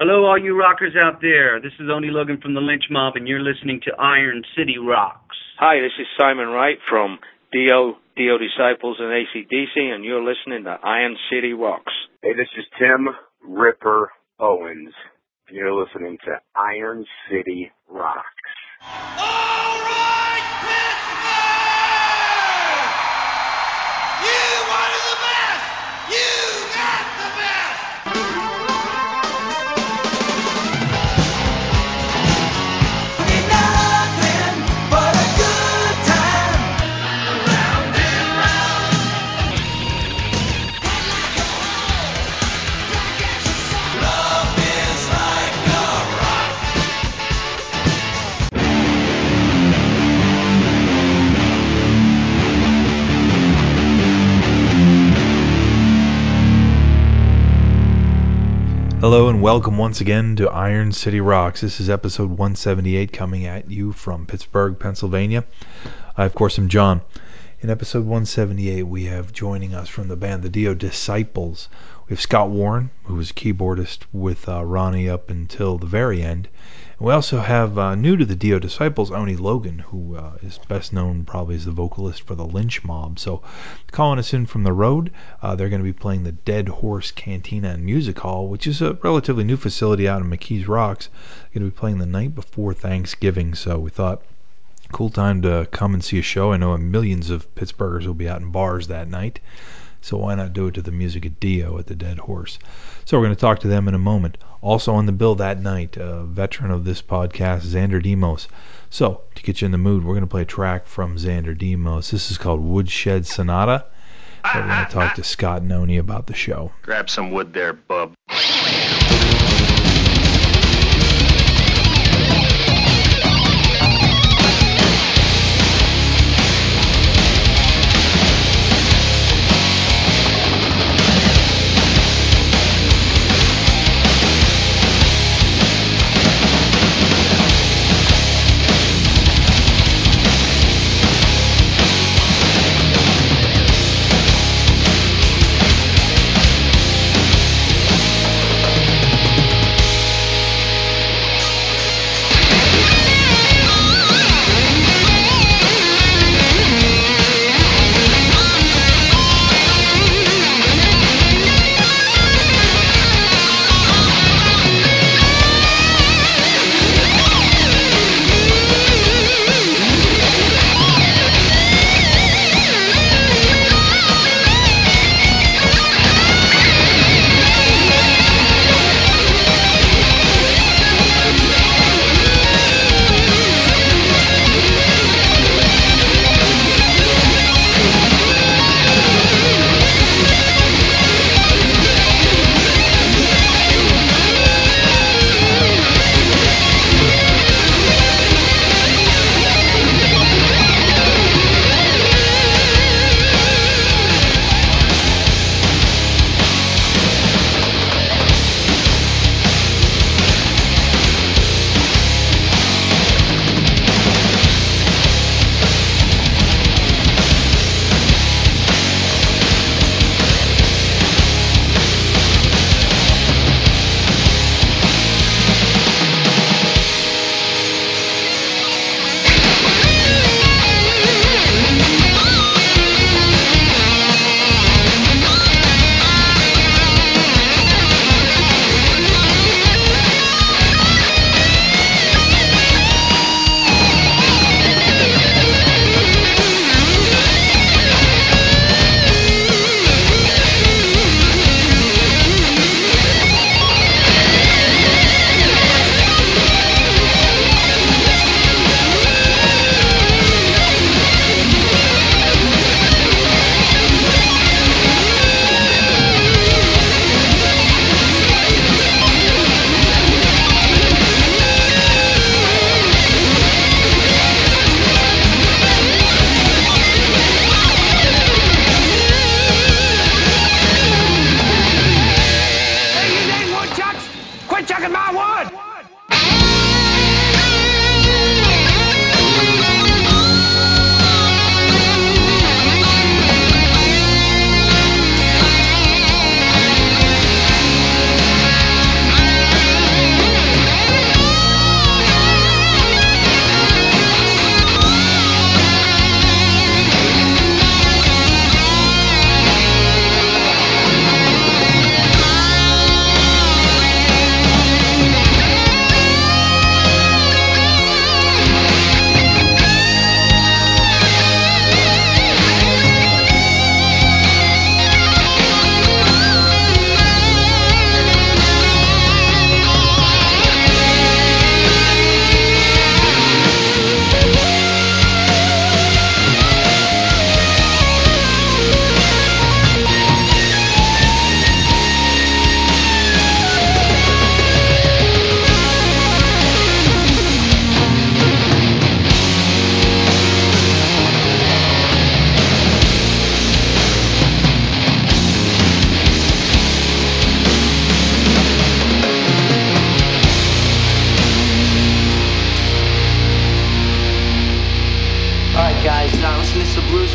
Hello, all you rockers out there. This is Oni Logan from the Lynch Mob, and you're listening to Iron City Rocks. Hi, this is Simon Wright from Dio, Dio Disciples, and ACDC, and you're listening to Iron City Rocks. Hey, this is Tim Ripper Owens, and you're listening to Iron City Rocks. All Hello and welcome once again to Iron City Rocks. This is episode 178 coming at you from Pittsburgh, Pennsylvania. I, of course, am John. In episode 178, we have joining us from the band The Dio Disciples. We have Scott Warren, who was keyboardist with uh, Ronnie up until the very end. We also have uh, new to the Dio Disciples, Oni Logan, who uh, is best known probably as the vocalist for the Lynch Mob. So, calling us in from the road, uh, they're going to be playing the Dead Horse Cantina and Music Hall, which is a relatively new facility out in McKees Rocks. They're going to be playing the night before Thanksgiving, so we thought cool time to come and see a show. I know millions of Pittsburghers will be out in bars that night, so why not do it to the music of Dio at the Dead Horse? So we're going to talk to them in a moment. Also on the bill that night, a veteran of this podcast, Xander Demos. So to get you in the mood, we're going to play a track from Xander Demos. This is called Woodshed Sonata. So we're going to talk to Scott Noni about the show. Grab some wood there, bub.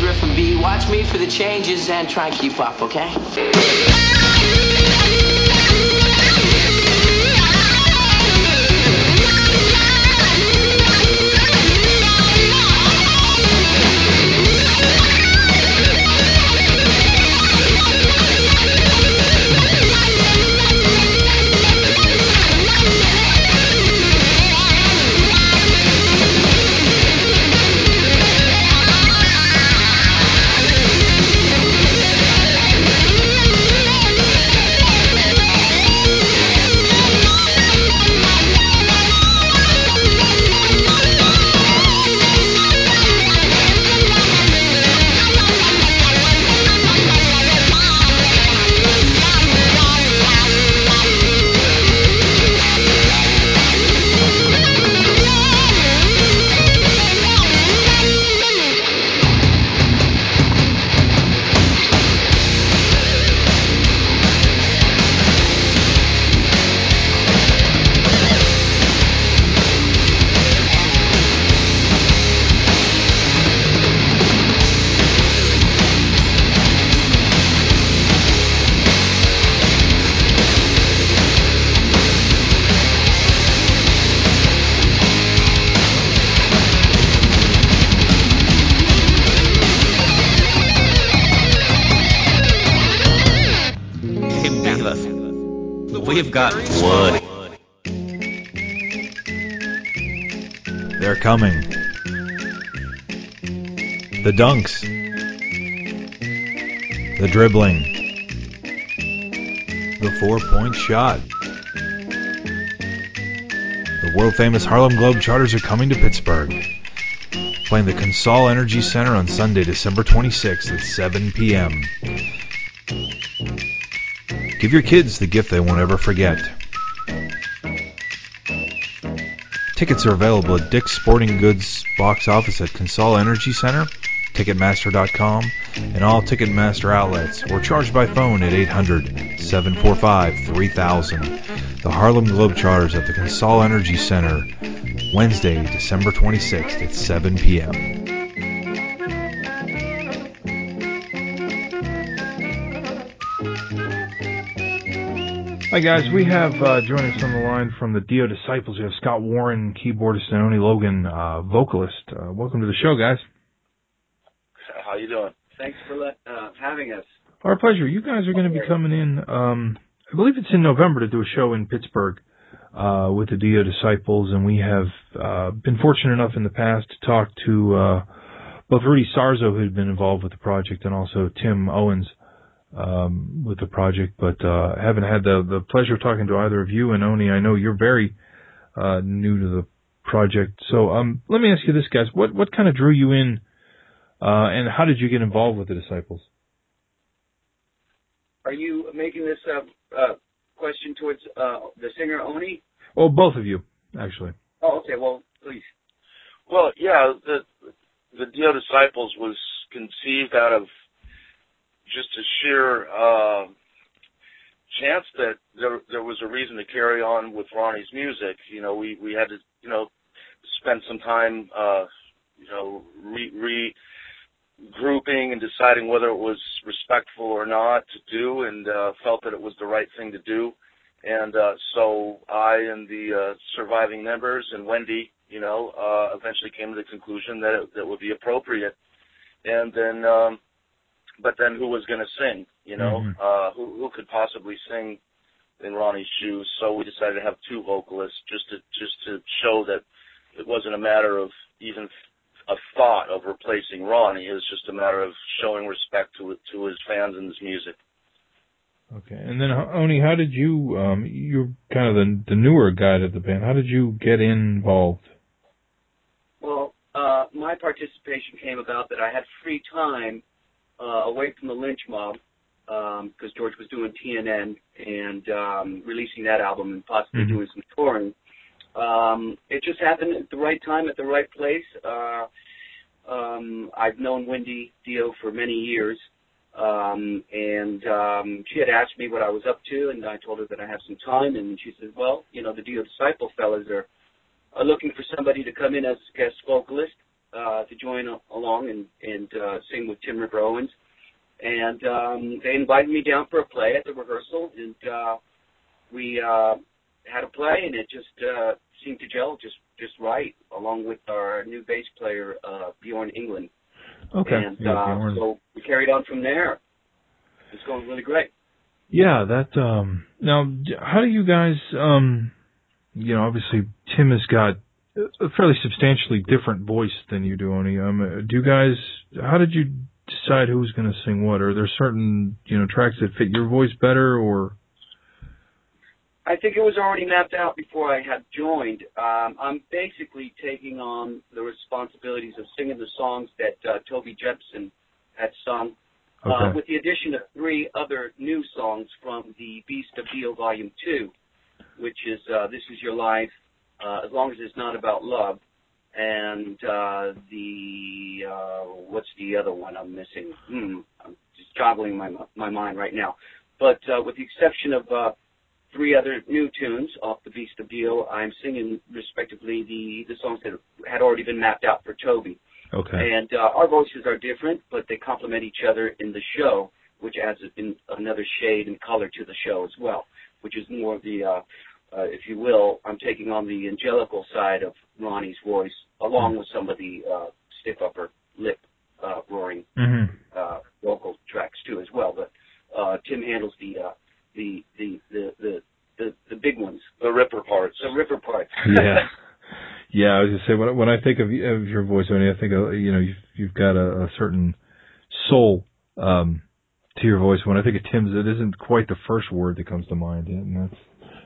FB. Watch me for the changes and try and keep up, okay? Dunks. The dribbling. The four point shot. The world famous Harlem Globetrotters are coming to Pittsburgh. Playing the Consol Energy Center on Sunday, December 26th at 7 p.m. Give your kids the gift they won't ever forget. Tickets are available at Dick's Sporting Goods box office at Consol Energy Center, Ticketmaster.com, and all Ticketmaster outlets, or charged by phone at 800 745 3000. The Harlem Globetrotters at the Consol Energy Center, Wednesday, December 26th at 7 p.m. Hi guys, we have uh, joining us on the line from the Dio Disciples. We have Scott Warren, keyboardist, and Oni Logan, uh, vocalist. Uh, welcome to the show, guys. You doing? Thanks for let, uh, having us. Our pleasure. You guys are going to be coming in. Um, I believe it's in November to do a show in Pittsburgh uh, with the Dio Disciples, and we have uh, been fortunate enough in the past to talk to uh, both Rudy Sarzo, who had been involved with the project, and also Tim Owens um, with the project. But uh, haven't had the the pleasure of talking to either of you and Oni. I know you're very uh, new to the project, so um, let me ask you this, guys: what what kind of drew you in, uh, and how did you get involved with the Disciples? Are you making this uh, uh, question towards uh, the singer Oni? Well, both of you, actually. Oh, okay. Well, please. Well, yeah, the the Dio Disciples was conceived out of just a sheer uh, chance that there there was a reason to carry on with Ronnie's music. You know, we we had to you know spend some time uh, you know re, re grouping and deciding whether it was respectful or not to do, and uh, felt that it was the right thing to do. And uh, so I and the uh, surviving members and Wendy, you know, uh, eventually came to the conclusion that it, that would be appropriate. And then, um, but then who was going to sing? You know, Mhm. uh, who who could possibly sing in Ronnie's shoes? So we decided to have two vocalists just to just to show that it wasn't a matter of even a thought of replacing Ronnie. It was just a matter of showing respect to to his fans and his music. Okay, and then Oni, how did you? Um, you're kind of the the newer guy to the band. How did you get involved? Well, uh, my participation came about that I had free time uh, away from the lynch mob because George was doing T&N and um, releasing that album and possibly Mhm. doing some touring. Um, it just happened at the right time, at the right place. Uh, um, I've known Wendy Dio for many years, um, and um, she had asked me what I was up to, and I told her that I have some time, and she said, "Well, you know, the Dio Disciple fellas are are looking for somebody to come in as guest vocalist, uh, to join along and and uh, sing with Tim Ripper Owens, and um, they invited me down for a play at the rehearsal, and uh, we uh, had a play, and it just uh, seemed to gel just just right, along with our new bass player uh, Bjorn Englen. Okay. And Yeah, uh, Bjorn. so we carried on from there. It's going really great. Yeah, that um now how do you guys um you know, obviously Tim has got a fairly substantially different voice than you do, Oni. Um do you guys how did you decide who was going to sing what? Are there certain, you know, tracks that fit your voice better or I think it was already mapped out before I had joined. Um, I'm basically taking on the responsibilities of singing the songs that uh, Toby Jepson had sung, uh, with the addition of three other new songs from the Beast of Dio Volume 2, which is uh, This Is Your Life, uh, As Long as It's Not About Love, and uh, the, uh, what's the other one I'm missing? Hmm, I'm just joggling my, my mind right now. But uh, with the exception of uh, three other new tunes off the Beast of Dio. I'm singing respectively the the songs that had already been mapped out for Toby. Okay. And uh, our voices are different, but they complement each other in the show, which adds in another shade and color to the show as well, which is more of the, uh, uh, if you will, I'm taking on the angelical side of Ronnie's voice, along with some of the uh, stiff upper lip uh, roaring Mhm. uh, vocal tracks too as well. But uh, Tim handles the uh, the, the the the the the big ones, The Ripper parts. the ripper parts. Yeah. Yeah, I was gonna say when I- when I think of, of your voice, Oni, I think of, you know you've you've got a, a certain soul um, to your voice. When I think of Tim's, it isn't quite the first word that comes to mind, and that's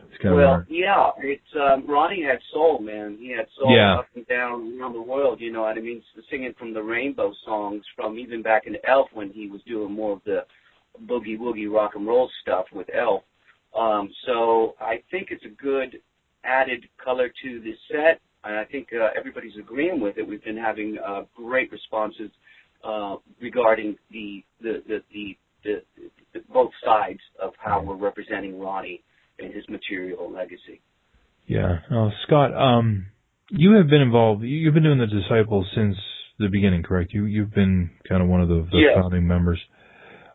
it's kind of well, hard. yeah, it's um, Ronnie had soul, man. He had soul Yeah. up and down around the world. You know what I mean? Singing from the Rainbow songs from even back in Elf when he was doing more of the boogie woogie rock and roll stuff with Elf. Um, so I think it's a good added color to the set, and I think uh, everybody's agreeing with it. We've been having uh, great responses uh, regarding the the the, the, the, the both sides of how we're representing Ronnie and his material legacy. Yeah. Oh, Scott, um, you have been involved. you- You've been doing the disciples since the beginning, correct? You you've been kind of one of the, the Yeah. founding members.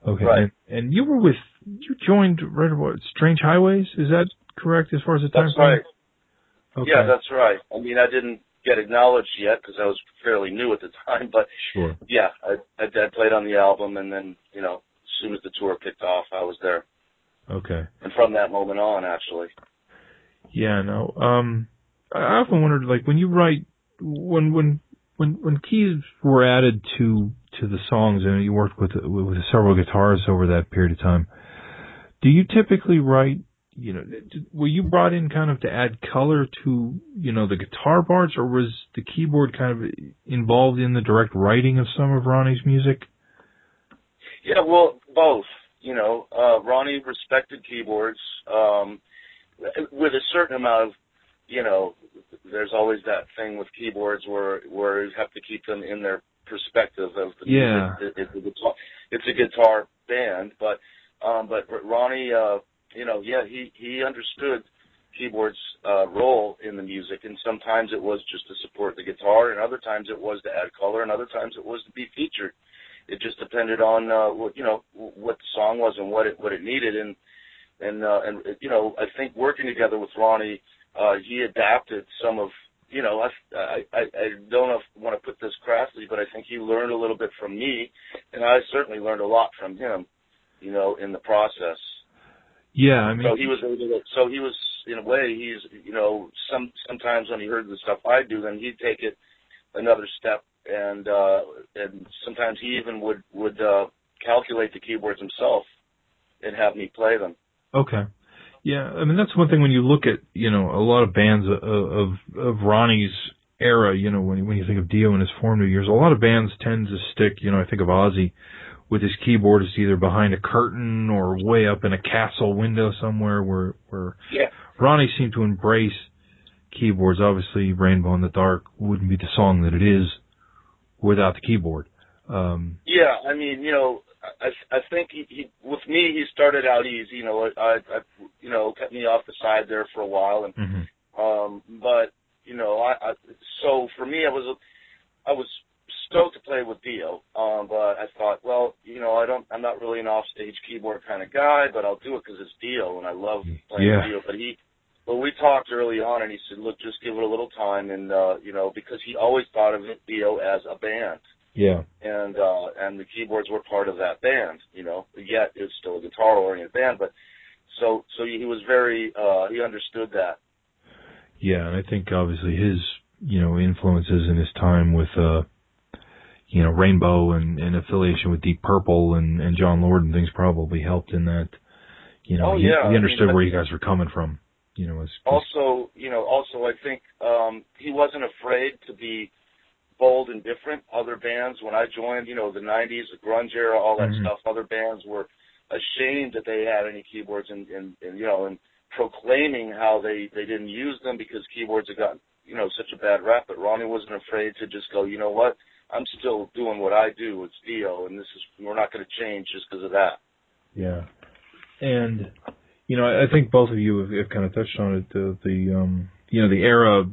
Okay. Right. And, and you were with you joined right about Strange Highways. Is that correct as far as the time That's frame? right. Okay. Yeah, that's right. I mean, I didn't get acknowledged yet because I was fairly new at the time, but sure. yeah, I, I, I played on the album, and then you know, as soon as the tour kicked off, I was there, Okay. and from that moment on, actually. Yeah, no. Um, I I often wondered, like, when you write, when when when when keys were added to to the songs, and you worked with with several guitars over that period of time, do you typically write? You know, were you brought in kind of to add color to you know the guitar parts, or was the keyboard kind of involved in the direct writing of some of Ronnie's music? Yeah, well, both. You know, uh, Ronnie respected keyboards um, with a certain amount of, you know, there's always that thing with keyboards where where you have to keep them in their perspective of the Yeah. It, it's a guitar, it's a guitar band, but um, but Ronnie, uh, you know, yeah, he he understood keyboard's uh, role in the music, and sometimes it was just to support the guitar, and other times it was to add color, and other times it was to be featured. It just depended on uh, what you know what the song was and what it what it needed, and and uh, and you know I think working together with Ronnie, uh, he adapted some of you know I I I I don't know if I want to put this crassly, but I think he learned a little bit from me, and I certainly learned a lot from him, you know, in the process. Yeah, I mean, So he was able to. So he was in a way. He's you know some sometimes when he heard the stuff I do, then he'd take it another step, and uh, and sometimes he even would would uh, calculate the keyboards himself and have me play them. Okay. Yeah, I mean that's one thing when you look at you know a lot of bands of of, of Ronnie's era. You know when when you think of Dio in his formative years, a lot of bands tend to stick. You know I think of Ozzy with his keyboardist either behind a curtain or way up in a castle window somewhere. Where where Yeah. Ronnie seemed to embrace keyboards. Obviously, Rainbow in the Dark wouldn't be the song that it is without the keyboard. Um, Yeah, I mean, you know, I I think he, he with me he started out easy. You know, I, I you know kept me off the side there for a while, and mhm. um, but you know, I, I so for me, I was I was stoked to play with Dio, um, but I thought, well, you know, I don't, I'm not really an offstage keyboard kind of guy, but I'll do it because it's Dio, and I love playing yeah. Dio. But he, but well, we talked early on, and he said, look, just give it a little time, and uh, you know, because he always thought of it, Dio as a band. Yeah. And uh, and the keyboards were part of that band, you know. Yet it's still a guitar-oriented band, but so so he was very uh, he understood that yeah, and I think obviously his, you know, influences in his time with, uh, you know, Rainbow and, and affiliation with Deep Purple and, and Jon Lord and things probably helped in that. You know, Oh, he, yeah, I he mean, understood but- where you guys were coming from. You know, as, also, you know, also I think um, he wasn't afraid to be bold and different. Other bands, when I joined, you know, the '90s, the grunge era, all that Mhm. stuff. Other bands were ashamed that they had any keyboards, and, and, and you know, and proclaiming how they they didn't use them because keyboards had gotten, you know, such a bad rap. But Ronnie wasn't afraid to just go, you know what? I'm still doing what I do. It's Dio, and this is we're not going to change just because of that. Yeah. And you know, I I think both of you have, have kind of touched on it. The, the um, you know, the era,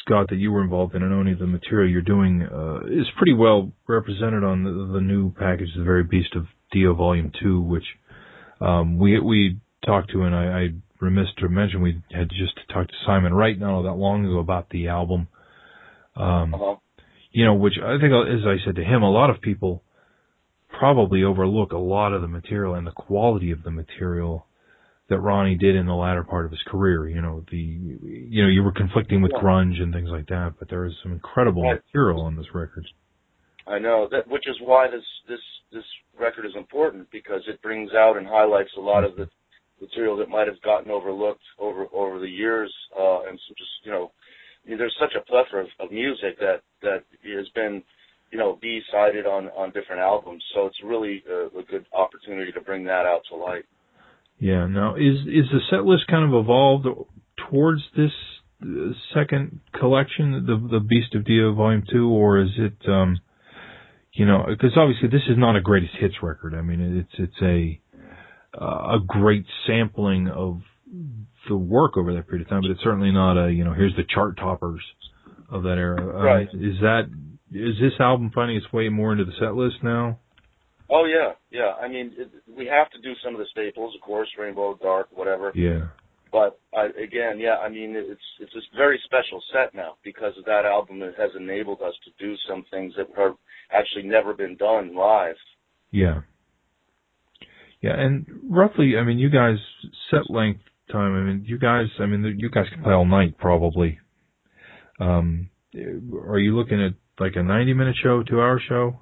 Scott, that you were involved in, and only the material you're doing uh, is pretty well represented on the, the new package, the very beast of Dio Volume Two, which um, we we talked to, and I, I remiss to mention we had just talked to Simon Wright not all that long ago about the album. Um, Uh-huh. you know, which I think, as I said to him, a lot of people probably overlook a lot of the material and the quality of the material that Ronnie did in the latter part of his career. You know, the you know you were conflicting with Yeah. grunge and things like that, but there is some incredible Right. material on this record. I know that, which is why this this this record is important because it brings out and highlights a lot of the material that might have gotten overlooked over over the years, uh, and so just you know, there's such a plethora of, of music that that has been, you know, b sided on on different albums. So it's really a, a good opportunity to bring that out to light. Yeah. Now, is is the set list kind of evolved towards this uh, second collection, the the Beast of Dio Volume Two, or is it, um, you know, because obviously this is not a greatest hits record. I mean, it's it's a uh, a great sampling of the work over that period of time, but it's certainly not a you know here's the chart toppers of that era. Uh, Right. Is that is this album finding its way more into the set list now? Oh yeah, yeah. I mean, it, we have to do some of the staples, of course, Rainbow, Dark, whatever. Yeah. But I, again, yeah, I mean, it's it's a very special set now because of that album. It has enabled us to do some things that have actually never been done live. Yeah. Yeah, and roughly, I mean, you guys set length time. I mean, you guys, I mean, you guys can play all night probably. Um, are you looking at like a 90 minute show, two hour show?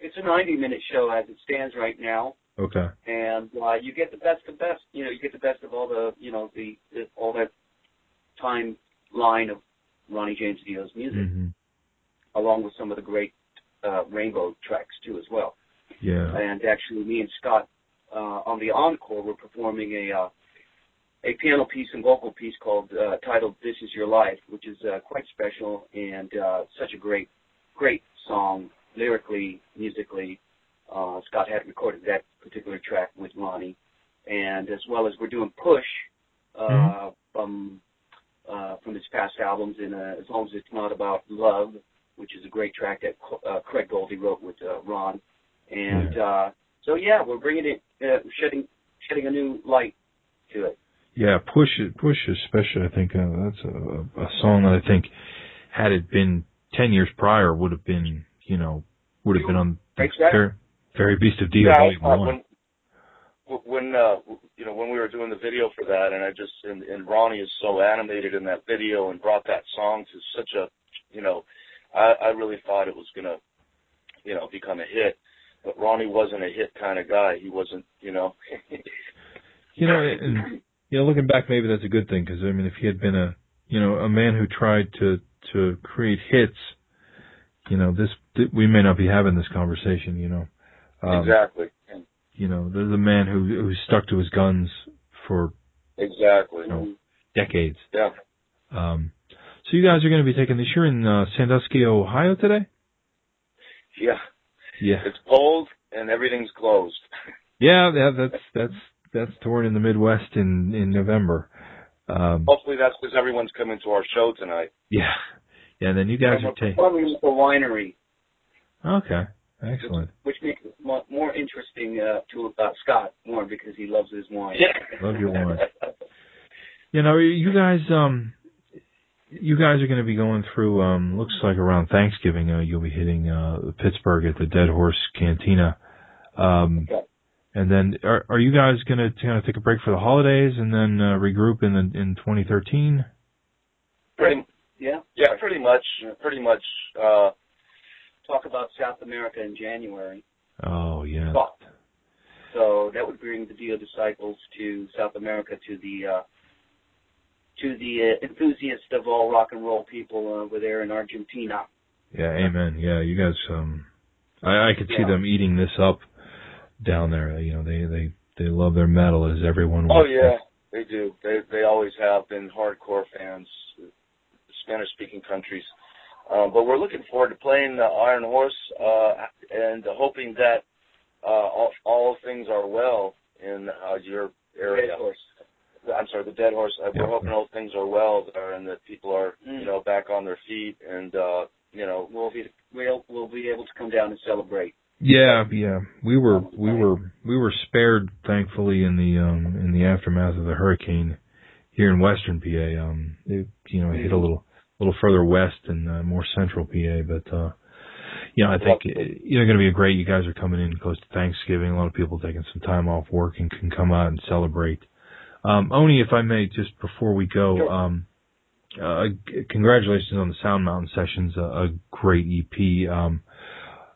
It's a 90 minute show as it stands right now, Okay. and uh, you get the best of best. You know, you get the best of all the, you know, the, the all that timeline of Ronnie James Dio's music, hmm along with some of the great uh, Rainbow tracks too as well. Yeah. And actually, me and Scott uh, on the encore were performing a uh, a piano piece and vocal piece called uh, titled "This Is Your Life," which is uh, quite special and uh, such a great great song lyrically, musically. Uh, Scott had recorded that particular track with Ronnie, and as well as we're doing "Push" uh, Mhm. from uh, from his past albums, and uh, as long as it's not about love, which is a great track that uh, Craig Goldy wrote with uh, Ron. And uh, so, yeah, we're bringing it, uh, shedding shedding a new light to it. Yeah, push it, push especially. I think uh, that's a, a song that I think had it been ten years prior would have been, you know, would have been on the very, very Beast of Dio Yeah, Volume One. when when uh, you know when we were doing the video for that, and I just and, and Ronnie is so animated in that video and brought that song to such a, you know, I, I really thought it was gonna, you know, become a hit. But Ronnie wasn't a hit kind of guy. He wasn't, you know. You know, and you know, looking back, maybe that's a good thing because I mean, if he had been a, you know, a man who tried to to create hits, you know, this th- we may not be having this conversation. You know, um, exactly. And You know, the, a man who who stuck to his guns for exactly. No. decades. Yeah. Um, so you guys are going to be taking this. You're in uh, Sandusky, Ohio today. Yeah. Yeah. It's cold and everything's closed. Yeah, that, that's that's that's torn in the Midwest in in November. Um, Hopefully that's because everyone's coming to our show tonight. yeah, yeah. And then you guys are taking. the winery. Okay, Excellent. which makes it more, more interesting uh, to uh, Scott more because he loves his wine. Yeah. Love your wine. You know, you guys, um, you guys are going to be going through. Um, looks like around Thanksgiving, uh, you'll be hitting uh, Pittsburgh at the Dead Horse Cantina. Um, Okay. and then, are, are you guys going to kind of take a break for the holidays and then uh, regroup in the, in 2013? Pretty, yeah. yeah, pretty much, pretty much. Uh, Talk about South America in January. Oh yeah. But- So that would bring the Dio disciples to South America to the uh, to the uh, enthusiast of all rock and roll people uh, over there in Argentina. Yeah, amen. Yeah, you guys. Um, I, I could see Yeah. them eating this up down there. You know, they they they love their metal, as everyone. oh would. yeah, they do. They they always have been hardcore fans, Spanish speaking countries. Um, but we're looking forward to playing the Iron Horse uh, and hoping that uh, all, all things are well in uh, your area. Dead Horse. I'm sorry, the Dead Horse. Uh, Yeah. We're hoping all things are well there and that people are, Mm. you know, back on their feet and, uh, you know, We'll be we'll we'll be able to come down and celebrate. Yeah, yeah. We were we were we were spared thankfully in the um in the aftermath of the hurricane here in western PA. Um it you know, it hit a little a little further west and uh, more central PA, but uh you know, I think you know going to be a great you guys are coming in close to Thanksgiving. A lot of people taking some time off work and can come out and celebrate. Um Oni, if I may just before we go, Sure. um uh, congratulations on the Sound Mountain Sessions, a, a great EP. Um,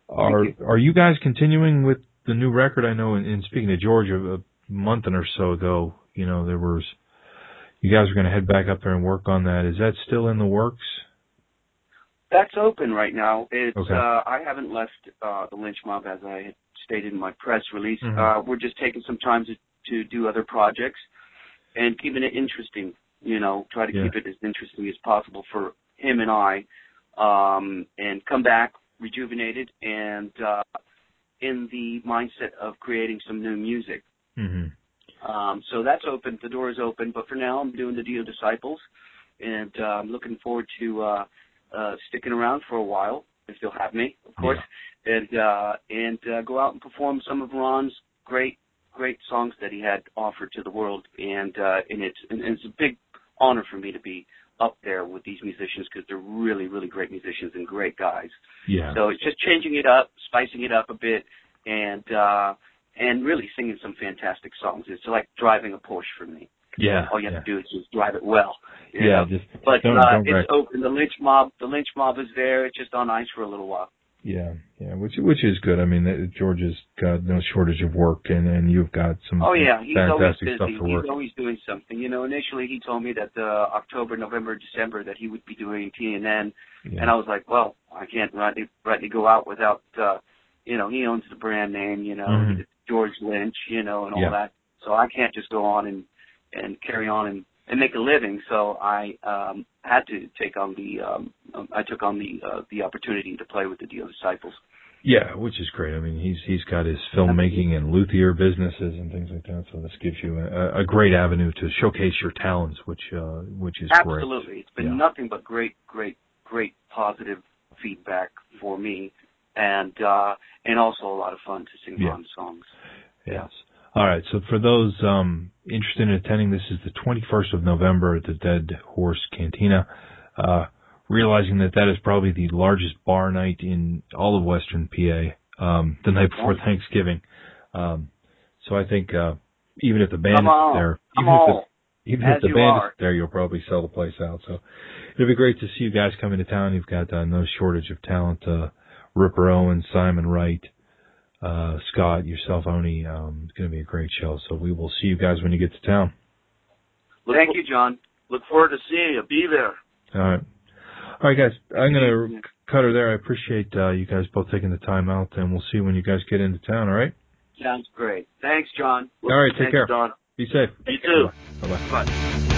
are are you guys continuing with the new record? I know in, in speaking to Georgia a, month and or so ago, you know there was you guys are going to head back up there and work on that. Is that still in the works? That's open right now. It's Okay. uh I haven't left uh the lynch mob as I had stated in my press release. Mhm. Uh we're just taking some time to to do other projects and keeping it interesting, you know, try to Yeah. keep it as interesting as possible for him and I um and come back rejuvenated and uh in the mindset of creating some new music. Mm-hmm. Um, so that's open. The door is open. But for now, I'm doing the Dio Disciples, and uh, I'm looking forward to uh, uh, sticking around for a while if they'll have me, of course, and uh, and uh, go out and perform some of Ron's great great songs that he had offered to the world. And uh, and it's and it's a big honor for me to be up there with these musicians because they're really really great musicians and great guys. Yeah. So it's just changing it up, spicing it up a bit, and uh, and really singing some fantastic songs. It's like driving a Porsche for me. yeah. All you have yeah. to do is just drive it well. Yeah, know? just But don't, uh, don't it's open. The lynch mob, the lynch mob is there. It's just on ice for a little while. Yeah, yeah, which which is good. I mean, George has got no shortage of work, and and you've got some Oh yeah, he's always fantastic busy. work. He's always doing something. You know, initially he told me that uh, October, November, December that he would be doing T&N, Yeah. and I was like, well, I can't rightly rightly go out without. uh You know, he owns the brand name. You know, Mhm. George Lynch. You know, and all Yeah. that. So I can't just go on and and carry on and and make a living. So I um had to take on the um um, I took on the uh, the opportunity to play with the Dio Disciples. Yeah, which is great. I mean, he's he's got his filmmaking and luthier businesses and things like that. So this gives you a, a great avenue to showcase your talents, which uh, which is great. Absolutely. It's been Yeah. nothing but great, great, great positive feedback for me and uh and also a lot of fun to sing Yeah. Songs. Yes. All right. So for those um, interested in attending, this is the 21st of November at the Dead Horse Cantina. Uh, realizing that that is probably the largest bar night in all of Western PA, um, the night before Thanksgiving. Um, so I think uh, even if the band Come is on. there, Come even if the even if the band are. is there, you'll probably sell the place out. So it'll be great to see you guys come into town. You've got uh, no shortage of talent. Uh, Ripper Owen, Simon Wright, uh, Scott, yourself, Oni. Um, it's going to be a great show. So we will see you guys when you get to town. look, Thank you, John. look forward to seeing you. Be there. All right. All right, guys. I'm going to cut her there. I appreciate uh, you guys both taking the time out, and we'll see when you guys get into town. All right. Sounds great. Thanks, John. All right. Take Thanks, care. Don. Be safe. You too. Bye bye. Bye.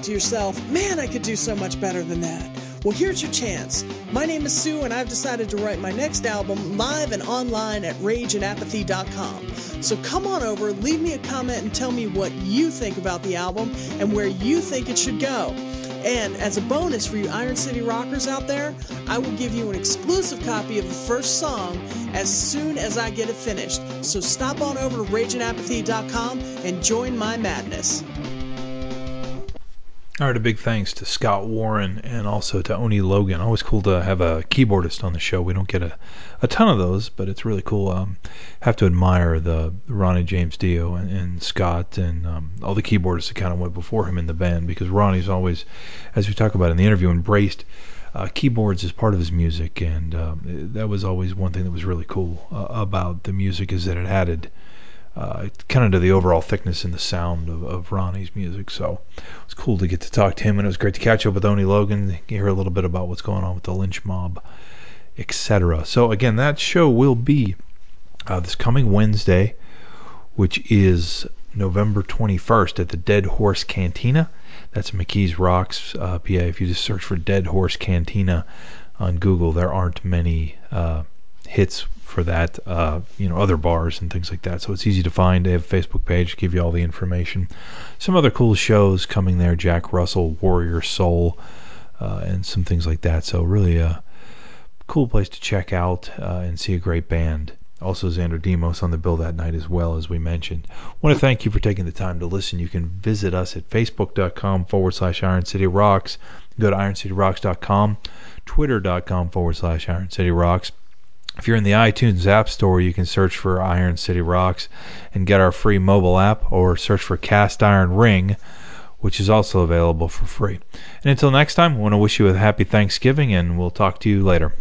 Thought to yourself, man, I could do so much better than that? Well, here's your chance. My name is Sue, and I've decided to write my next album live and online at rageandapathy.com. So come on over, leave me a comment, and tell me what you think about the album and where you think it should go. And as a bonus for you Iron City rockers out there, I will give you an exclusive copy of the first song as soon as I get it finished. So stop on over to rageandapathy.com and join my madness. All right, a big thanks to Scott Warren and also to Oni Logan. Always cool to have a keyboardist on the show. We don't get a, a ton of those, but it's really cool. Um, have to admire the Ronnie James Dio and, and Scott and um, all the keyboardists that kind of went before him in the band because Ronnie's always, as we talk about in the interview, embraced uh, keyboards as part of his music, and um, that was always one thing that was really cool uh, about the music is that it added uh, kind of to the overall thickness and the sound of, of Ronnie's music. So it was cool to get to talk to him, and it was great to catch up with Oni Logan, hear a little bit about what's going on with the lynch mob, etc. So again, that show will be uh, this coming Wednesday, which is November 21st at the Dead Horse Cantina. That's McKees Rocks, uh, PA. If you just search for Dead Horse Cantina on Google, there aren't many uh, hits for that, uh, you know, other bars and things like that. So it's easy to find. They have a Facebook page, give you all the information. Some other cool shows coming there: Jack Russell, Warrior Soul, uh, and some things like that. So really a cool place to check out uh, and see a great band. Also, Xander Demos on the bill that night as well, as we mentioned. I want to thank you for taking the time to listen. You can visit us at facebook.com forward slash Iron City Rocks. Go to ironcityrocks.com, twitter.com forward slash Iron City Rocks. If you're in the iTunes App Store, you can search for Iron City Rocks and get our free mobile app, or search for Cast Iron Ring, which is also available for free. And until next time, I want to wish you a happy Thanksgiving, and we'll talk to you later.